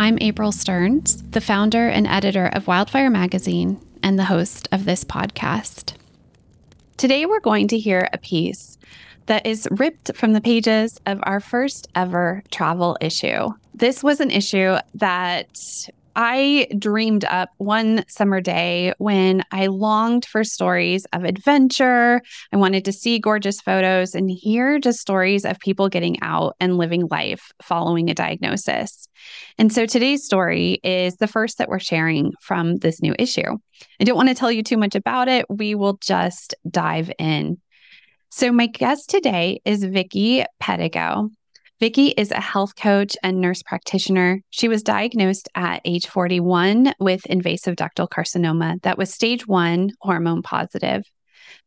I'm April Stearns, the founder and editor of Wildfire Magazine and the host of this podcast. Today, we're going to hear a piece that is ripped from the pages of our first ever travel issue. This was an issue that I dreamed up one summer day when I longed for stories of adventure. I wanted to see gorgeous photos and hear just stories of people getting out and living life following a diagnosis. And so today's story is the first that we're sharing from this new issue. I don't want to tell you too much about it. We will just dive in. So, my guest today is Vikki Pedigo. Vikki is a health coach and nurse practitioner. She was diagnosed at age 41 with invasive ductal carcinoma that was stage one hormone positive.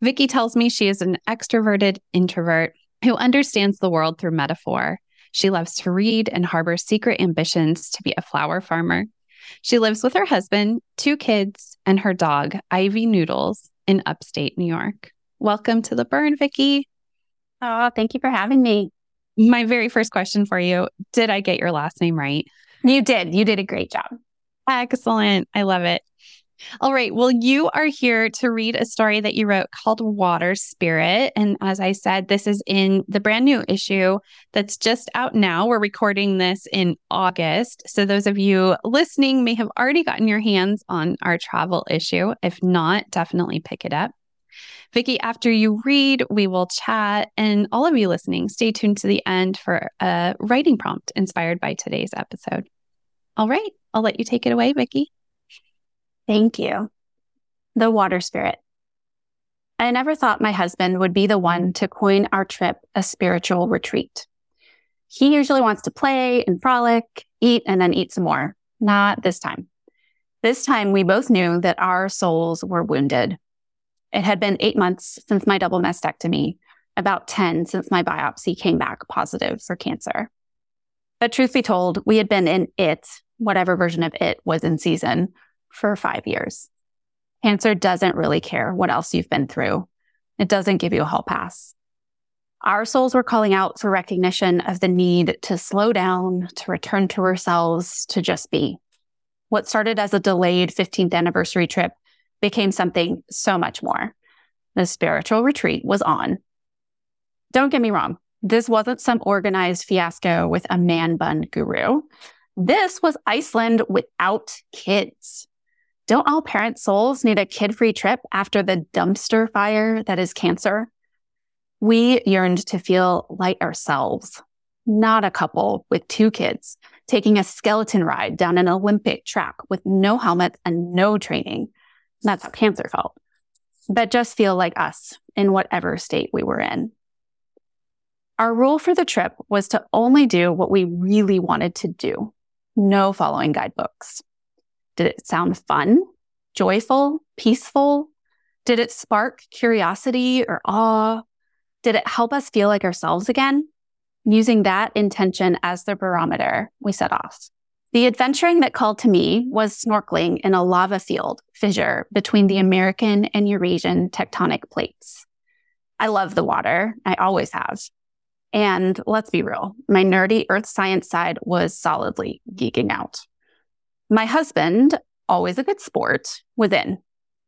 Vikki tells me she is an extroverted introvert who understands the world through metaphor. She loves to read and harbors secret ambitions to be a flower farmer. She lives with her husband, two kids, and her dog, Ivy Noodles, in upstate New York. Welcome to the burn, Vikki. Oh, thank you for having me my very first question for you Did I get your last name right? You did. You did a great job. Excellent. I love it. All right. Well, you are here to read a story that you wrote called Water Spirit. And as I said, this is in the brand new issue that's just out now. We're recording this in August. So those of you listening may have already gotten your hands on our travel issue. If not, definitely pick it up. Vikki, after you read, we will chat. And all of you listening, stay tuned to the end for a writing prompt inspired by today's episode. All right, I'll let you take it away, Vikki. Thank you. The water spirit. I never thought my husband would be the one to coin our trip a spiritual retreat. He usually wants to play and frolic, eat, and then eat some more. Not this time. This time, we both knew that our souls were wounded it had been eight months since my double mastectomy, about 10 since my biopsy came back positive for cancer. But truth be told, we had been in it, whatever version of it was in season, for five years. Cancer doesn't really care what else you've been through. It doesn't give you a hall pass. Our souls were calling out for recognition of the need to slow down, to return to ourselves, to just be. What started as a delayed 15th anniversary trip became something so much more. The spiritual retreat was on. Don't get me wrong, this wasn't some organized fiasco with a man bun guru. This was Iceland without kids. Don't all parent souls need a kid free trip after the dumpster fire that is cancer? We yearned to feel light ourselves, not a couple with two kids taking a skeleton ride down an Olympic track with no helmets and no training. That's how cancer felt. But just feel like us in whatever state we were in. Our rule for the trip was to only do what we really wanted to do. No following guidebooks. Did it sound fun, joyful, peaceful? Did it spark curiosity or awe? Did it help us feel like ourselves again? Using that intention as the barometer, we set off. The adventuring that called to me was snorkeling in a lava field fissure between the American and Eurasian tectonic plates. I love the water. I always have. And let's be real, my nerdy earth science side was solidly geeking out. My husband, always a good sport, was in.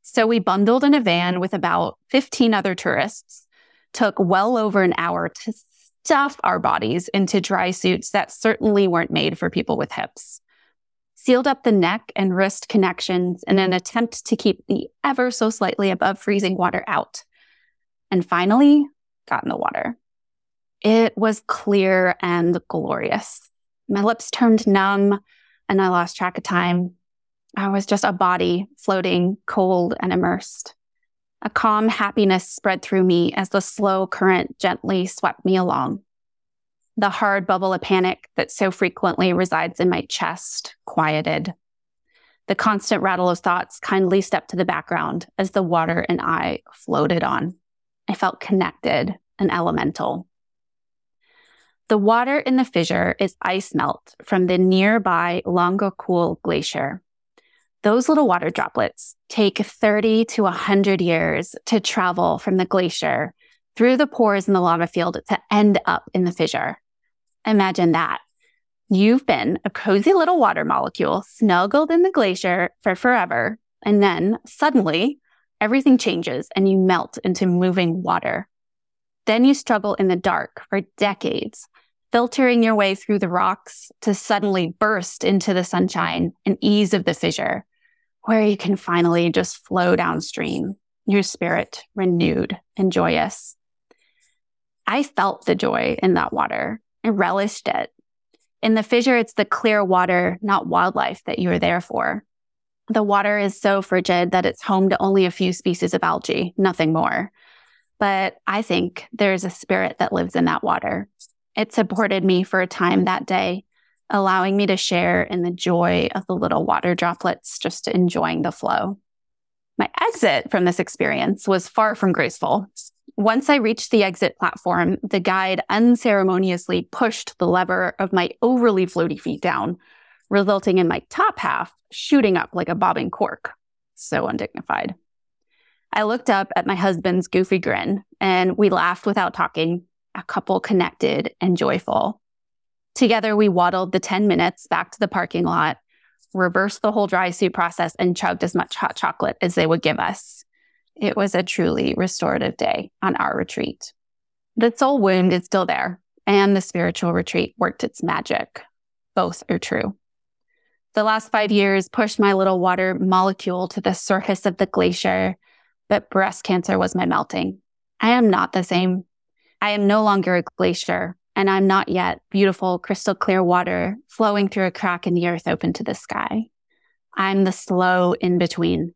So we bundled in a van with about 15 other tourists, took well over an hour to stuff our bodies into dry suits that certainly weren't made for people with hips. sealed up the neck and wrist connections in an attempt to keep the ever so slightly above freezing water out. And finally, got in the water. It was clear and glorious. My lips turned numb and I lost track of time. I was just a body floating cold and immersed. A calm happiness spread through me as the slow current gently swept me along. The hard bubble of panic that so frequently resides in my chest quieted. The constant rattle of thoughts kindly stepped to the background as the water and I floated on. I felt connected and elemental. The water in the fissure is ice melt from the nearby Langjökull Glacier. Those little water droplets take 30 to 100 years to travel from the glacier through the pores in the lava field to end up in the fissure. Imagine that. You've been a cozy little water molecule snuggled in the glacier for forever, and then suddenly everything changes and you melt into moving water. Then you struggle in the dark for decades, filtering your way through the rocks to suddenly burst into the sunshine and ease of the fissure, where you can finally just flow downstream, your spirit renewed and joyous. I felt the joy in that water I relished it. In the fissure, it's the clear water, not wildlife, that you are there for. The water is so frigid that it's home to only a few species of algae, nothing more. But I think there's a spirit that lives in that water. It supported me for a time that day, allowing me to share in the joy of the little water droplets, just enjoying the flow. My exit from this experience was far from graceful. Once I reached the exit platform, the guide unceremoniously pushed the lever of my overly floaty feet down, resulting in my top half shooting up like a bobbing cork. So undignified. I looked up at my husband's goofy grin and we laughed without talking, a couple connected and joyful. Together, we waddled the 10 minutes back to the parking lot, reversed the whole dry suit process, and chugged as much hot chocolate as they would give us. It was a truly restorative day on our retreat. The soul wound is still there, and the spiritual retreat worked its magic. Both are true. The last five years pushed my little water molecule to the surface of the glacier, but breast cancer was my melting. I am not the same. I am no longer a glacier, and I'm not yet beautiful, crystal clear water flowing through a crack in the earth open to the sky. I'm the slow in between,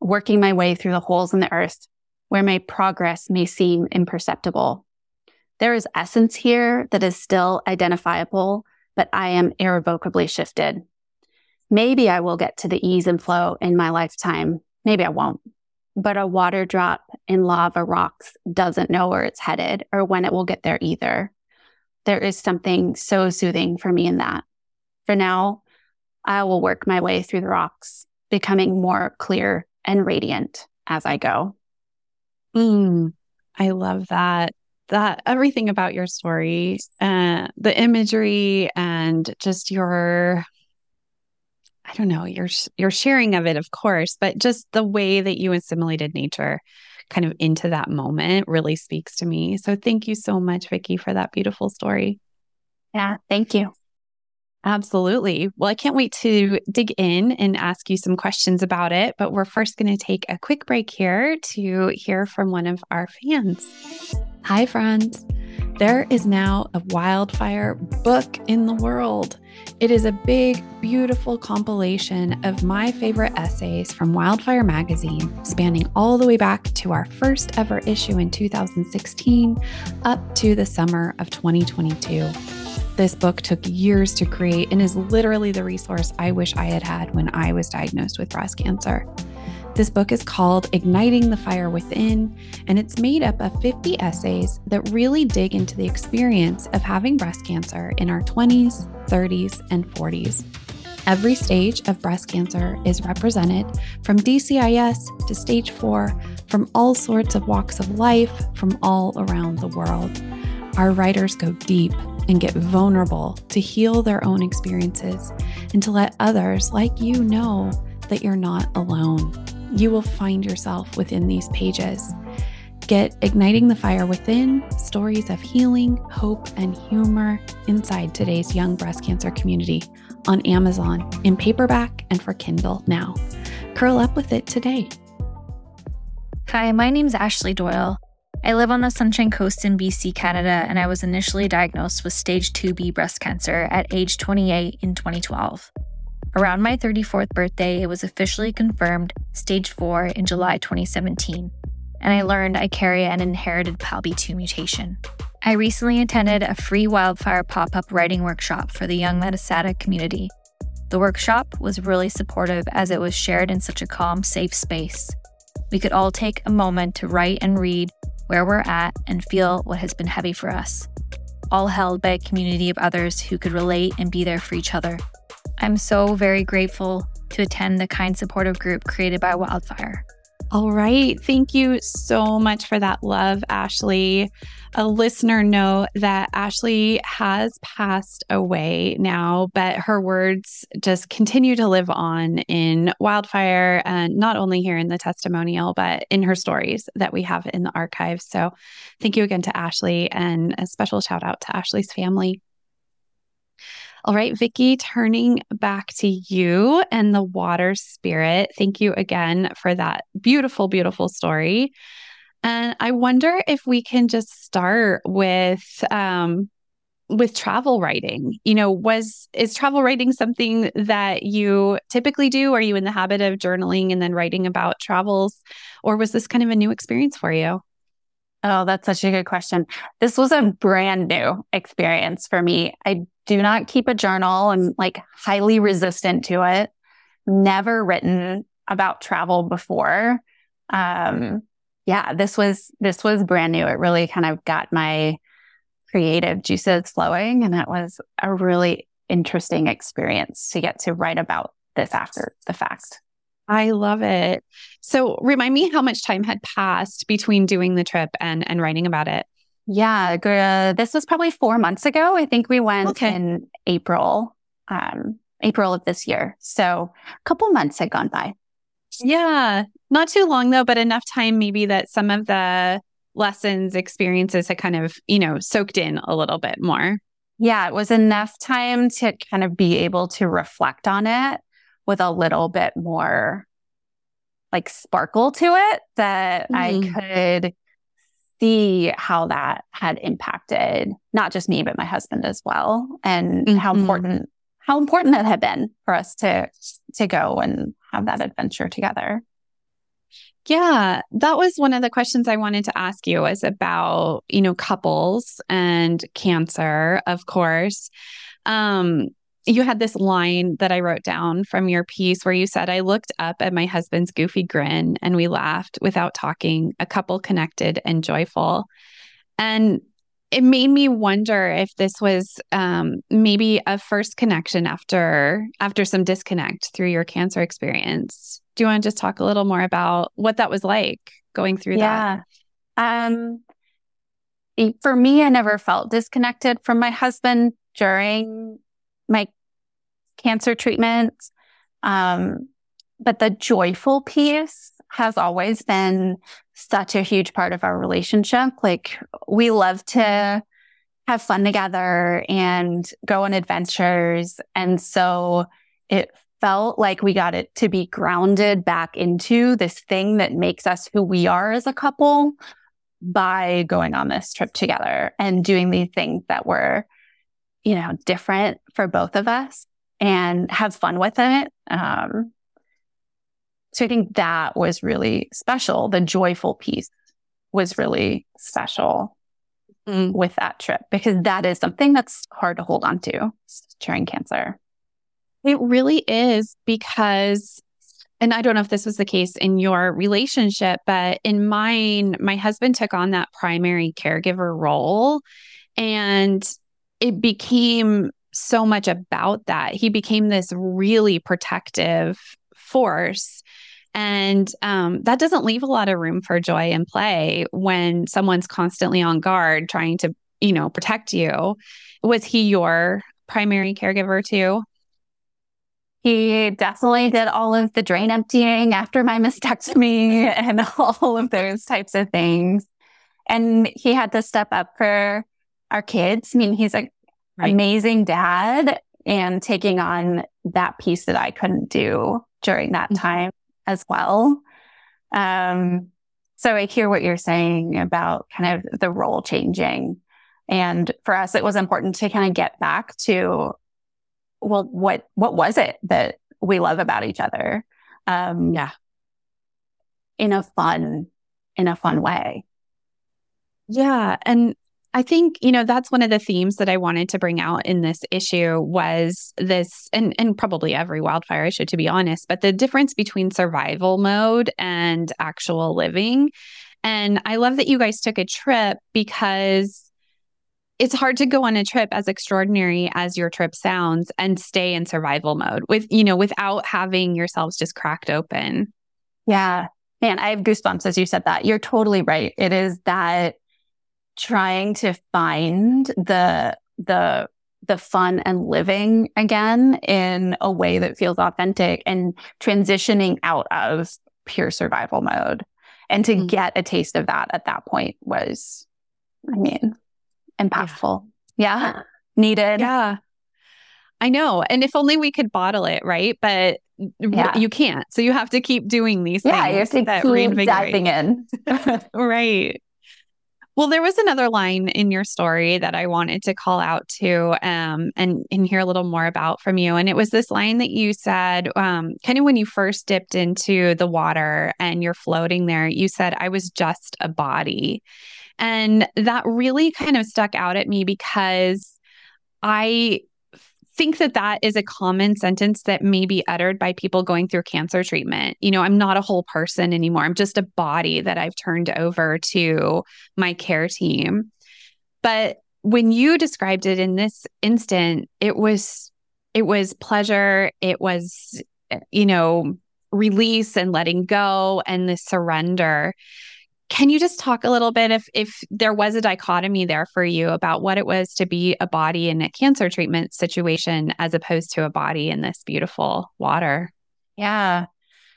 working my way through the holes in the earth where my progress may seem imperceptible. There is essence here that is still identifiable, but I am irrevocably shifted. Maybe I will get to the ease and flow in my lifetime. Maybe I won't. But a water drop in lava rocks doesn't know where it's headed or when it will get there either. There is something so soothing for me in that. For now, I will work my way through the rocks, becoming more clear and radiant as I go. Mm, I love that. That everything about your story, uh, the imagery, and just your I don't know, your your sharing of it, of course, but just the way that you assimilated nature kind of into that moment really speaks to me. So thank you so much, Vikki, for that beautiful story. Yeah, thank you. Absolutely. Well, I can't wait to dig in and ask you some questions about it. But we're first going to take a quick break here to hear from one of our fans. Hi, friends. There is now a wildfire book in the world. It is a big, beautiful compilation of my favorite essays from Wildfire Magazine, spanning all the way back to our first ever issue in 2016 up to the summer of 2022. This book took years to create and is literally the resource I wish I had had when I was diagnosed with breast cancer. This book is called Igniting the Fire Within, and it's made up of 50 essays that really dig into the experience of having breast cancer in our 20s, 30s, and 40s. Every stage of breast cancer is represented from DCIS to stage four, from all sorts of walks of life, from all around the world. Our writers go deep and get vulnerable to heal their own experiences and to let others like you know that you're not alone. You will find yourself within these pages. Get Igniting the Fire Within stories of healing, hope, and humor inside today's young breast cancer community on Amazon in paperback and for Kindle now. Curl up with it today. Hi, my name's Ashley Doyle. I live on the Sunshine Coast in BC, Canada, and I was initially diagnosed with stage 2B breast cancer at age 28 in 2012. Around my 34th birthday, it was officially confirmed stage 4 in July 2017, and I learned I carry an inherited PALB2 mutation. I recently attended a free wildfire pop up writing workshop for the young metastatic community. The workshop was really supportive as it was shared in such a calm, safe space. We could all take a moment to write and read where we're at and feel what has been heavy for us, all held by a community of others who could relate and be there for each other. I'm so very grateful to attend the kind supportive group created by Wildfire. All right. Thank you so much for that love, Ashley. A listener note that Ashley has passed away now, but her words just continue to live on in Wildfire, and not only here in the testimonial, but in her stories that we have in the archives. So thank you again to Ashley, and a special shout out to Ashley's family. All right, Vikki, turning back to you and the water spirit. Thank you again for that beautiful, beautiful story. And I wonder if we can just start with um, with travel writing. You know, was is travel writing something that you typically do? Are you in the habit of journaling and then writing about travels, or was this kind of a new experience for you? Oh, that's such a good question. This was a brand new experience for me. I do not keep a journal. I'm like highly resistant to it. Never written about travel before. Um, yeah, this was this was brand new. It really kind of got my creative juices flowing, and it was a really interesting experience to get to write about this after the fact. I love it. So remind me how much time had passed between doing the trip and and writing about it. Yeah, uh, this was probably four months ago. I think we went okay. in April, um, April of this year. So a couple months had gone by. Yeah, not too long though, but enough time maybe that some of the lessons, experiences had kind of, you know, soaked in a little bit more. Yeah, it was enough time to kind of be able to reflect on it with a little bit more like sparkle to it that mm. I mm-hmm. could see how that had impacted not just me but my husband as well and mm-hmm. how important how important it had been for us to to go and have that adventure together yeah that was one of the questions i wanted to ask you was about you know couples and cancer of course um you had this line that I wrote down from your piece where you said, I looked up at my husband's goofy grin and we laughed without talking, a couple connected and joyful. And it made me wonder if this was um, maybe a first connection after after some disconnect through your cancer experience. Do you want to just talk a little more about what that was like going through yeah. that? Um, for me, I never felt disconnected from my husband during my cancer treatments. Um, but the joyful piece has always been such a huge part of our relationship. Like we love to have fun together and go on adventures. And so it felt like we got it to be grounded back into this thing that makes us who we are as a couple by going on this trip together and doing these things that were, you know, different for both of us and have fun with it. Um, so I think that was really special. The joyful piece was really special mm. with that trip because that is something that's hard to hold on to during cancer. It really is because, and I don't know if this was the case in your relationship, but in mine, my husband took on that primary caregiver role and it became so much about that. He became this really protective force. And um, that doesn't leave a lot of room for joy and play when someone's constantly on guard trying to, you know, protect you. Was he your primary caregiver too? He definitely did all of the drain emptying after my mastectomy and all of those types of things. and he had to step up for our kids. I mean, he's an right. amazing dad and taking on that piece that I couldn't do during that mm-hmm. time as well. Um, so I hear what you're saying about kind of the role changing. And for us, it was important to kind of get back to, well, what, what was it that we love about each other? Um, yeah. In a fun, in a fun way. Yeah. And I think, you know, that's one of the themes that I wanted to bring out in this issue was this, and, and probably every wildfire issue, to be honest, but the difference between survival mode and actual living. And I love that you guys took a trip because it's hard to go on a trip as extraordinary as your trip sounds and stay in survival mode with, you know, without having yourselves just cracked open. Yeah. Man, I have goosebumps as you said that. You're totally right. It is that trying to find the the the fun and living again in a way that feels authentic and transitioning out of pure survival mode. And to mm-hmm. get a taste of that at that point was, I mean, impactful. Yeah. yeah. Needed. Yeah. I know. And if only we could bottle it, right? But yeah. you can't. So you have to keep doing these yeah, things. Yeah, you have to keep diving in. right. Well, there was another line in your story that I wanted to call out to um, and, and hear a little more about from you. And it was this line that you said, um, kind of when you first dipped into the water and you're floating there, you said, I was just a body. And that really kind of stuck out at me because I think that that is a common sentence that may be uttered by people going through cancer treatment. You know, I'm not a whole person anymore. I'm just a body that I've turned over to my care team. But when you described it in this instant, it was it was pleasure, it was you know, release and letting go and the surrender. Can you just talk a little bit if if there was a dichotomy there for you about what it was to be a body in a cancer treatment situation as opposed to a body in this beautiful water? Yeah.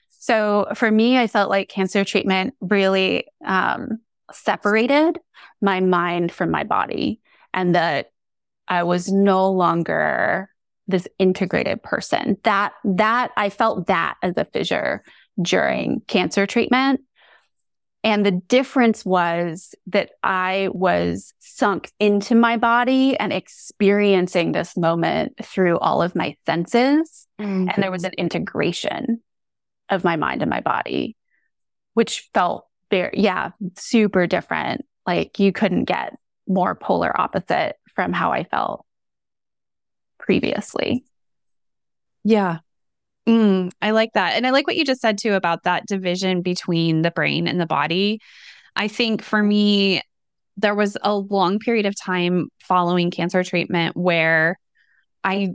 So for me, I felt like cancer treatment really um, separated my mind from my body, and that I was no longer this integrated person. That that I felt that as a fissure during cancer treatment and the difference was that I was sunk into my body and experiencing this moment through all of my senses. Mm-hmm. And there was an integration of my mind and my body, which felt very, yeah, super different. Like you couldn't get more polar opposite from how I felt previously. Yeah. Mm, I like that. And I like what you just said too about that division between the brain and the body. I think for me, there was a long period of time following cancer treatment where I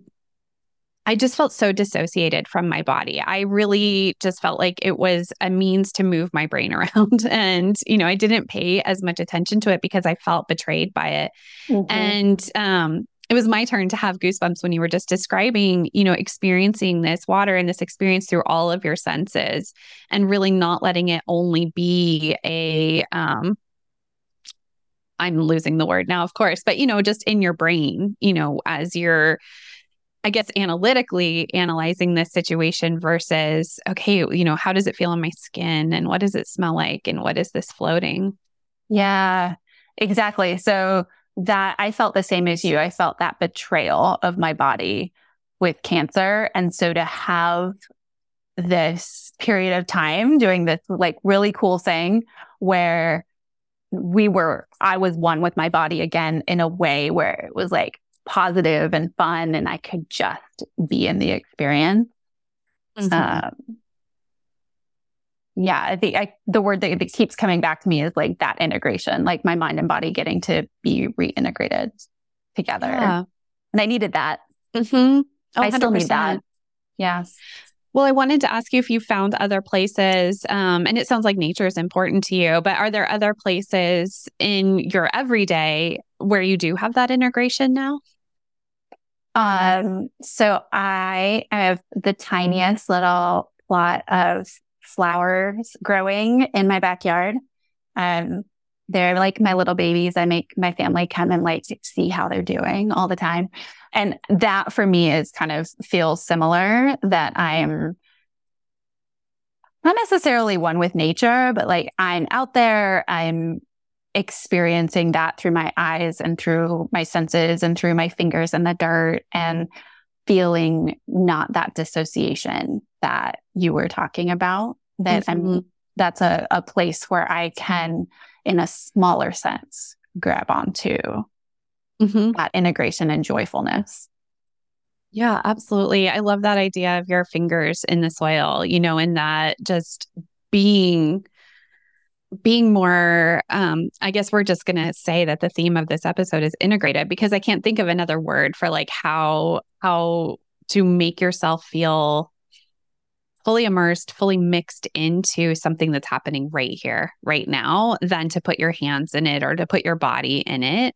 I just felt so dissociated from my body. I really just felt like it was a means to move my brain around. And, you know, I didn't pay as much attention to it because I felt betrayed by it. Mm-hmm. And um, it was my turn to have goosebumps when you were just describing, you know, experiencing this water and this experience through all of your senses and really not letting it only be a um I'm losing the word now, of course, but you know, just in your brain, you know, as you're I guess analytically analyzing this situation versus, okay, you know, how does it feel on my skin and what does it smell like and what is this floating? Yeah, exactly. So that I felt the same as you. I felt that betrayal of my body with cancer. And so to have this period of time doing this like really cool thing where we were, I was one with my body again in a way where it was like positive and fun and I could just be in the experience. Mm-hmm. Um, yeah, I think I, the word that, keeps coming back to me is like that integration, like my mind and body getting to be reintegrated together. Yeah. And I needed that. Mm-hmm. Oh, I still need that. Yes. Well, I wanted to ask you if you found other places, um, and it sounds like nature is important to you, but are there other places in your everyday where you do have that integration now? Um, so I have the tiniest little plot of flowers growing in my backyard. Um, they're like my little babies. I make my family come and like see how they're doing all the time. And that for me is kind of feels similar that I am not necessarily one with nature, but like I'm out there, I'm experiencing that through my eyes and through my senses and through my fingers in the dirt and feeling not that dissociation that you were talking about that mm-hmm. I'm that's a, a place where I can in a smaller sense grab onto mm-hmm. that integration and joyfulness. Yeah, absolutely. I love that idea of your fingers in the soil, you know, in that just being being more um i guess we're just going to say that the theme of this episode is integrated because i can't think of another word for like how how to make yourself feel fully immersed fully mixed into something that's happening right here right now than to put your hands in it or to put your body in it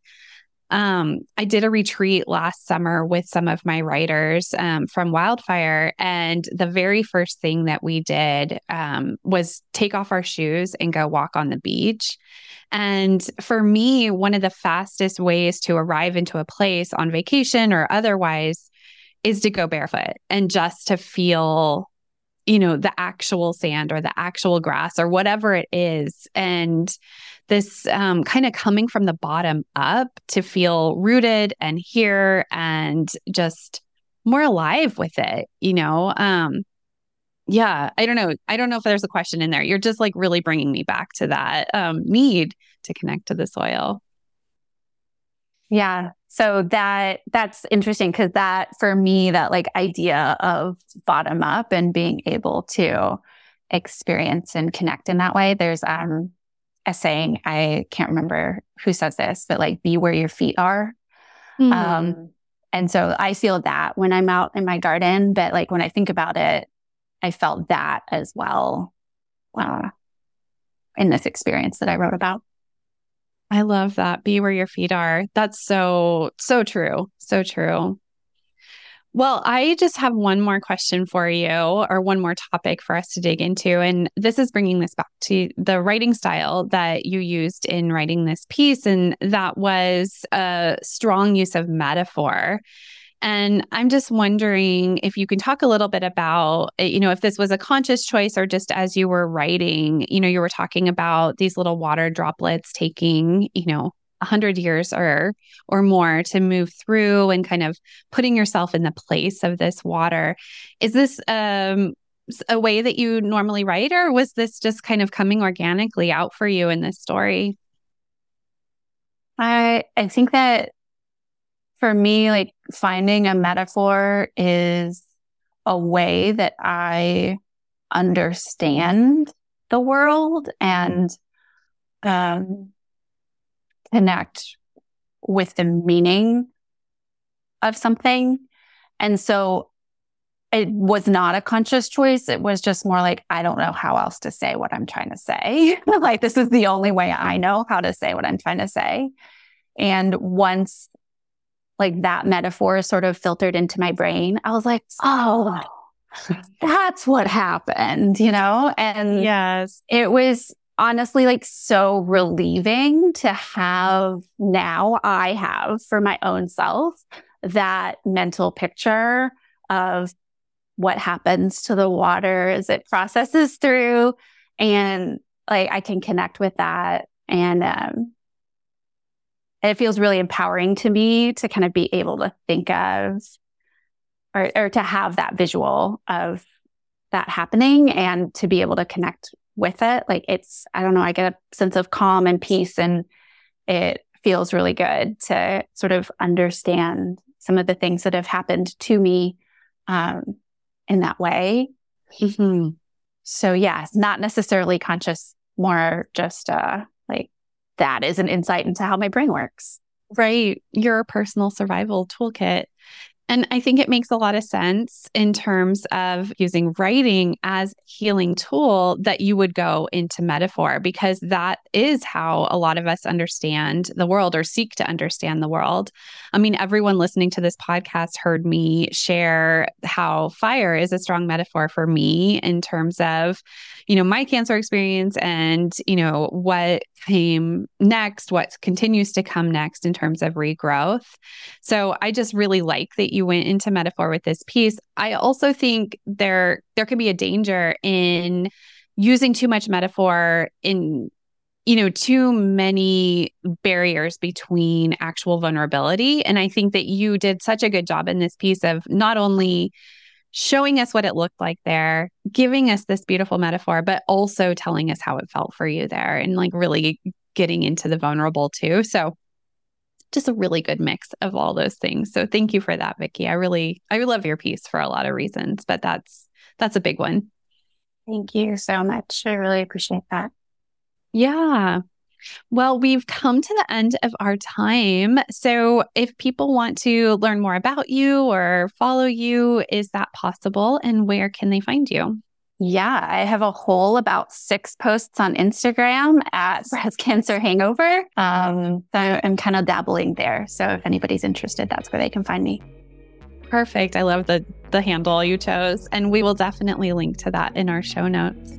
um, I did a retreat last summer with some of my writers um, from Wildfire. And the very first thing that we did um, was take off our shoes and go walk on the beach. And for me, one of the fastest ways to arrive into a place on vacation or otherwise is to go barefoot and just to feel you know the actual sand or the actual grass or whatever it is and this um, kind of coming from the bottom up to feel rooted and here and just more alive with it, you know? Um, yeah, I don't know. I don't know if there's a question in there. You're just like really bringing me back to that um, need to connect to the soil. Yeah. So that that's interesting because that for me that like idea of bottom up and being able to experience and connect in that way. There's um a saying, I can't remember who says this, but like be where your feet are. Mm-hmm. Um, and so I feel that when I'm out in my garden, but like when I think about it, I felt that as well uh, in this experience that I wrote about. I love that. Be where your feet are. That's so, so true. So true. Well, I just have one more question for you, or one more topic for us to dig into. And this is bringing this back to the writing style that you used in writing this piece. And that was a strong use of metaphor. And I'm just wondering if you can talk a little bit about, eh, you know, if this was a conscious choice or just as you were writing, you know, you were talking about these little water droplets taking, you know, 100 years or or more to move through and kind of putting yourself in the place of this water. Is this um a way that you normally write or was this just kind of coming organically out for you in this story? I i think that for me like finding a metaphor is a way that i understand the world and um connect with the meaning of something. And so it was not a conscious choice. It was just more like, I don't know how else to say what I'm trying to say. like, this is the only way I know how to say what I'm trying to say. And once like that metaphor sort of filtered into my brain, I was like, oh, that's what happened, you know? And yes, it was honestly like so relieving to have now I have for my own self that mental picture of what happens to the water as it processes through and like I can connect with that and um it feels really empowering to me to kind of be able to think of or, or to have that visual of that happening and to be able to connect with it. Like it's, I don't know, I get a sense of calm and peace, and it feels really good to sort of understand some of the things that have happened to me um, in that way. Mm-hmm. So, yeah, not necessarily conscious, more just uh, that is an insight into how my brain works. Right. Your personal survival toolkit. And I think it makes a lot of sense in terms of using writing as healing tool that you would go into metaphor because that is how a lot of us understand the world or seek to understand the world. I mean, everyone listening to this podcast heard me share how fire is a strong metaphor for me in terms of, you know, my cancer experience and, you know, what came next, what continues to come next in terms of regrowth. So I just really like that you went into metaphor with this piece. I also think there there can be a danger in using too much metaphor in you know too many barriers between actual vulnerability and i think that you did such a good job in this piece of not only showing us what it looked like there, giving us this beautiful metaphor, but also telling us how it felt for you there and like really getting into the vulnerable too. So just a really good mix of all those things. So thank you for that, Vikki. I really I love your piece for a lot of reasons, but that's that's a big one. Thank you so much. I really appreciate that. Yeah. Well, we've come to the end of our time. So, if people want to learn more about you or follow you, is that possible? And where can they find you? Yeah, I have a whole about six posts on Instagram at Breast Cancer Hangover. Um, so I'm kind of dabbling there. So if anybody's interested, that's where they can find me. Perfect. I love the the handle you chose, and we will definitely link to that in our show notes.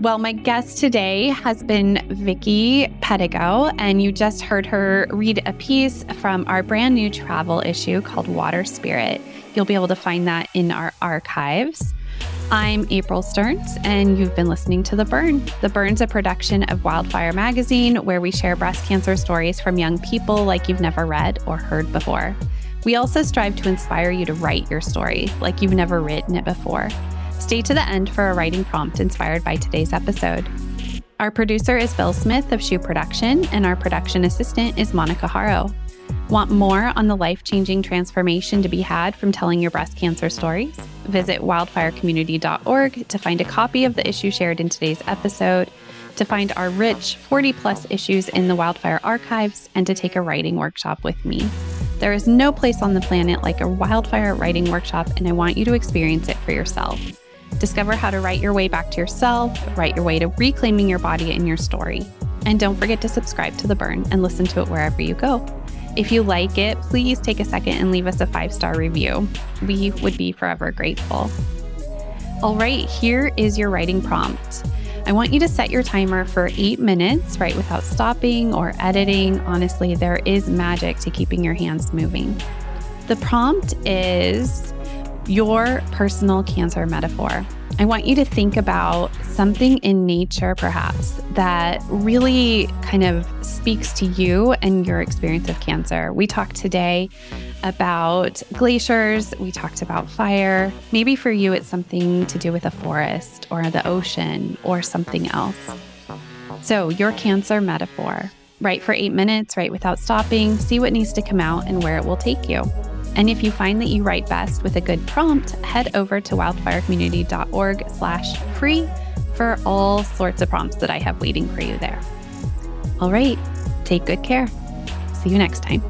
Well, my guest today has been Vikki Pedigo, and you just heard her read a piece from our brand new travel issue called Water Spirit. You'll be able to find that in our archives. I'm April Stearns, and you've been listening to The Burn. The Burn's a production of Wildfire Magazine, where we share breast cancer stories from young people like you've never read or heard before. We also strive to inspire you to write your story like you've never written it before. Stay to the end for a writing prompt inspired by today's episode. Our producer is Bill Smith of Shoe Production, and our production assistant is Monica Haro. Want more on the life changing transformation to be had from telling your breast cancer stories? Visit wildfirecommunity.org to find a copy of the issue shared in today's episode, to find our rich 40 plus issues in the Wildfire archives, and to take a writing workshop with me. There is no place on the planet like a wildfire writing workshop, and I want you to experience it for yourself. Discover how to write your way back to yourself, write your way to reclaiming your body and your story. And don't forget to subscribe to The Burn and listen to it wherever you go. If you like it, please take a second and leave us a five star review. We would be forever grateful. All right, here is your writing prompt. I want you to set your timer for eight minutes, right, without stopping or editing. Honestly, there is magic to keeping your hands moving. The prompt is your personal cancer metaphor. I want you to think about something in nature, perhaps, that really kind of speaks to you and your experience of cancer. We talked today about glaciers, we talked about fire. Maybe for you, it's something to do with a forest or the ocean or something else. So, your cancer metaphor. Write for eight minutes, write without stopping, see what needs to come out and where it will take you. And if you find that you write best with a good prompt, head over to wildfirecommunity.org slash free for all sorts of prompts that I have waiting for you there. All right, take good care. See you next time.